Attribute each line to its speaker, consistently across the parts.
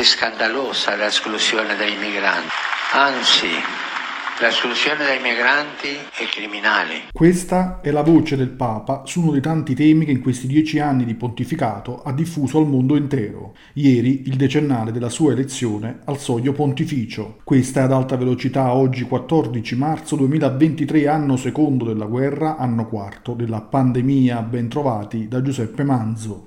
Speaker 1: È scandalosa l'esclusione dei migranti, anzi L'esclusione dei migranti è criminale.
Speaker 2: Questa è la voce del Papa su uno dei tanti temi che in questi dieci anni di pontificato ha diffuso al mondo intero. Ieri il decennale della sua elezione al soglio pontificio. Questa è ad alta velocità oggi 14 marzo 2023, anno secondo della guerra, anno quarto della pandemia. Ben trovati da Giuseppe Manzo.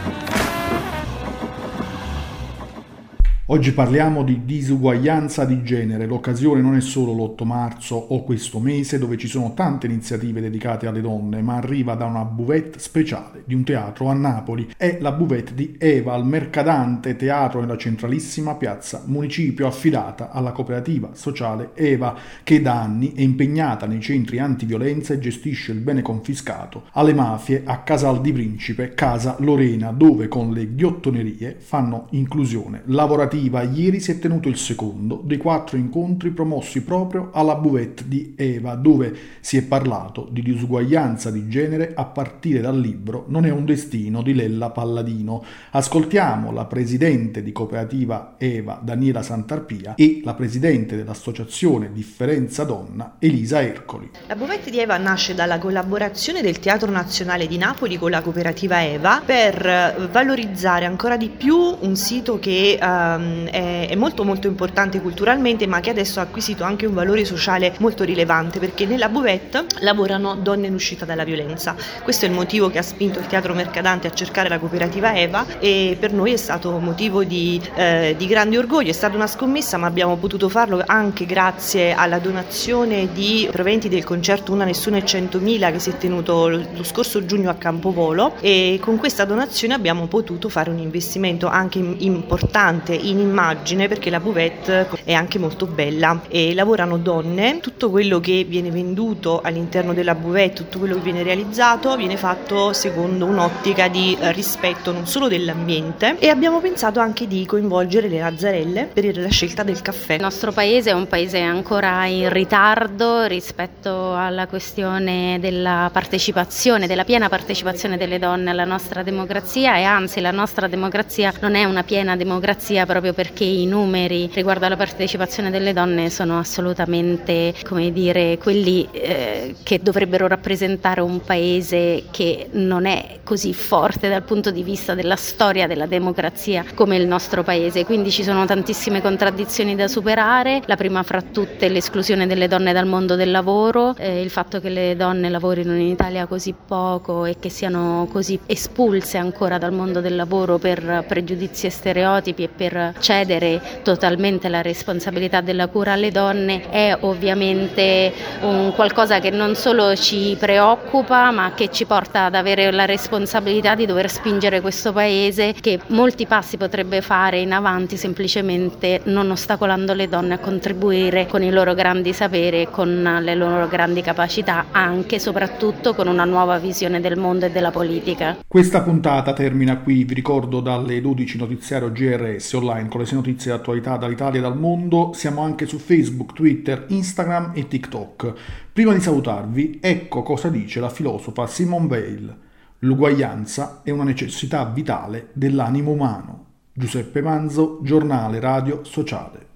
Speaker 2: Oggi parliamo di disuguaglianza di genere. L'occasione non è solo l'8 marzo o questo mese dove ci sono tante iniziative dedicate alle donne, ma arriva da una buvette speciale di un teatro a Napoli. È la buvette di Eva al Mercadante Teatro nella centralissima piazza Municipio affidata alla cooperativa sociale Eva che da anni è impegnata nei centri antiviolenza e gestisce il bene confiscato alle mafie a Casal di Principe, Casa Lorena, dove con le ghiottonerie fanno inclusione lavorativa Viva ieri si è tenuto il secondo dei quattro incontri promossi proprio alla buvette di Eva, dove si è parlato di disuguaglianza di genere a partire dal libro Non è un destino di Lella Palladino. Ascoltiamo la presidente di cooperativa Eva, Daniela Santarpia, e la presidente dell'associazione Differenza Donna, Elisa Ercoli.
Speaker 3: La buvette di Eva nasce dalla collaborazione del Teatro Nazionale di Napoli con la cooperativa Eva per valorizzare ancora di più un sito che um, è, è, molto molto importante culturalmente ma che adesso ha acquisito anche un valore sociale molto rilevante perché nella buvette lavorano donne in uscita dalla violenza. Questo è il motivo che ha spinto il Teatro Mercadante a cercare la cooperativa Eva e per noi è stato motivo di, eh, di grande orgoglio, è stata una scommessa ma abbiamo potuto farlo anche grazie alla donazione di proventi del concerto Una Nessuna e 100.000 che si è tenuto lo scorso giugno a Campovolo e con questa donazione abbiamo potuto fare un investimento anche importante in immagine perché la buvette è anche molto bella e lavorano donne, tutto quello che viene venduto all'interno della buvette, tutto quello che viene realizzato viene fatto secondo un'ottica di rispetto non solo dell'ambiente e abbiamo pensato anche di coinvolgere le lazzarelle per la scelta del caffè.
Speaker 4: Il nostro paese è un paese ancora in ritardo rispetto alla questione della partecipazione, della piena partecipazione delle donne alla nostra democrazia e anzi la nostra democrazia non è una piena democrazia proprio proprio perché i numeri riguardo alla partecipazione delle donne sono assolutamente, come dire, quelli eh, che dovrebbero rappresentare un paese che non è così forte dal punto di vista della storia della democrazia come il nostro paese. Quindi ci sono tantissime contraddizioni da superare. La prima fra tutte è l'esclusione delle donne dal mondo del lavoro, eh, il fatto che le donne lavorino in Italia così poco e che siano così espulse ancora dal mondo del lavoro per pregiudizi e stereotipi e per cedere totalmente la responsabilità della cura alle donne è ovviamente un qualcosa che non solo ci preoccupa ma che ci porta ad avere la responsabilità di dover spingere questo paese che molti passi potrebbe fare in avanti semplicemente non ostacolando le donne a contribuire con i loro grandi saperi e con le loro grandi capacità anche e soprattutto con una nuova visione del mondo e della politica.
Speaker 2: Questa puntata termina qui, vi ricordo dalle 12 notiziario GRS online con le sue notizie di attualità dall'Italia e dal mondo. Siamo anche su Facebook, Twitter, Instagram e TikTok. Prima di salutarvi, ecco cosa dice la filosofa Simone Weil. L'uguaglianza è una necessità vitale dell'animo umano. Giuseppe Manzo, giornale radio sociale.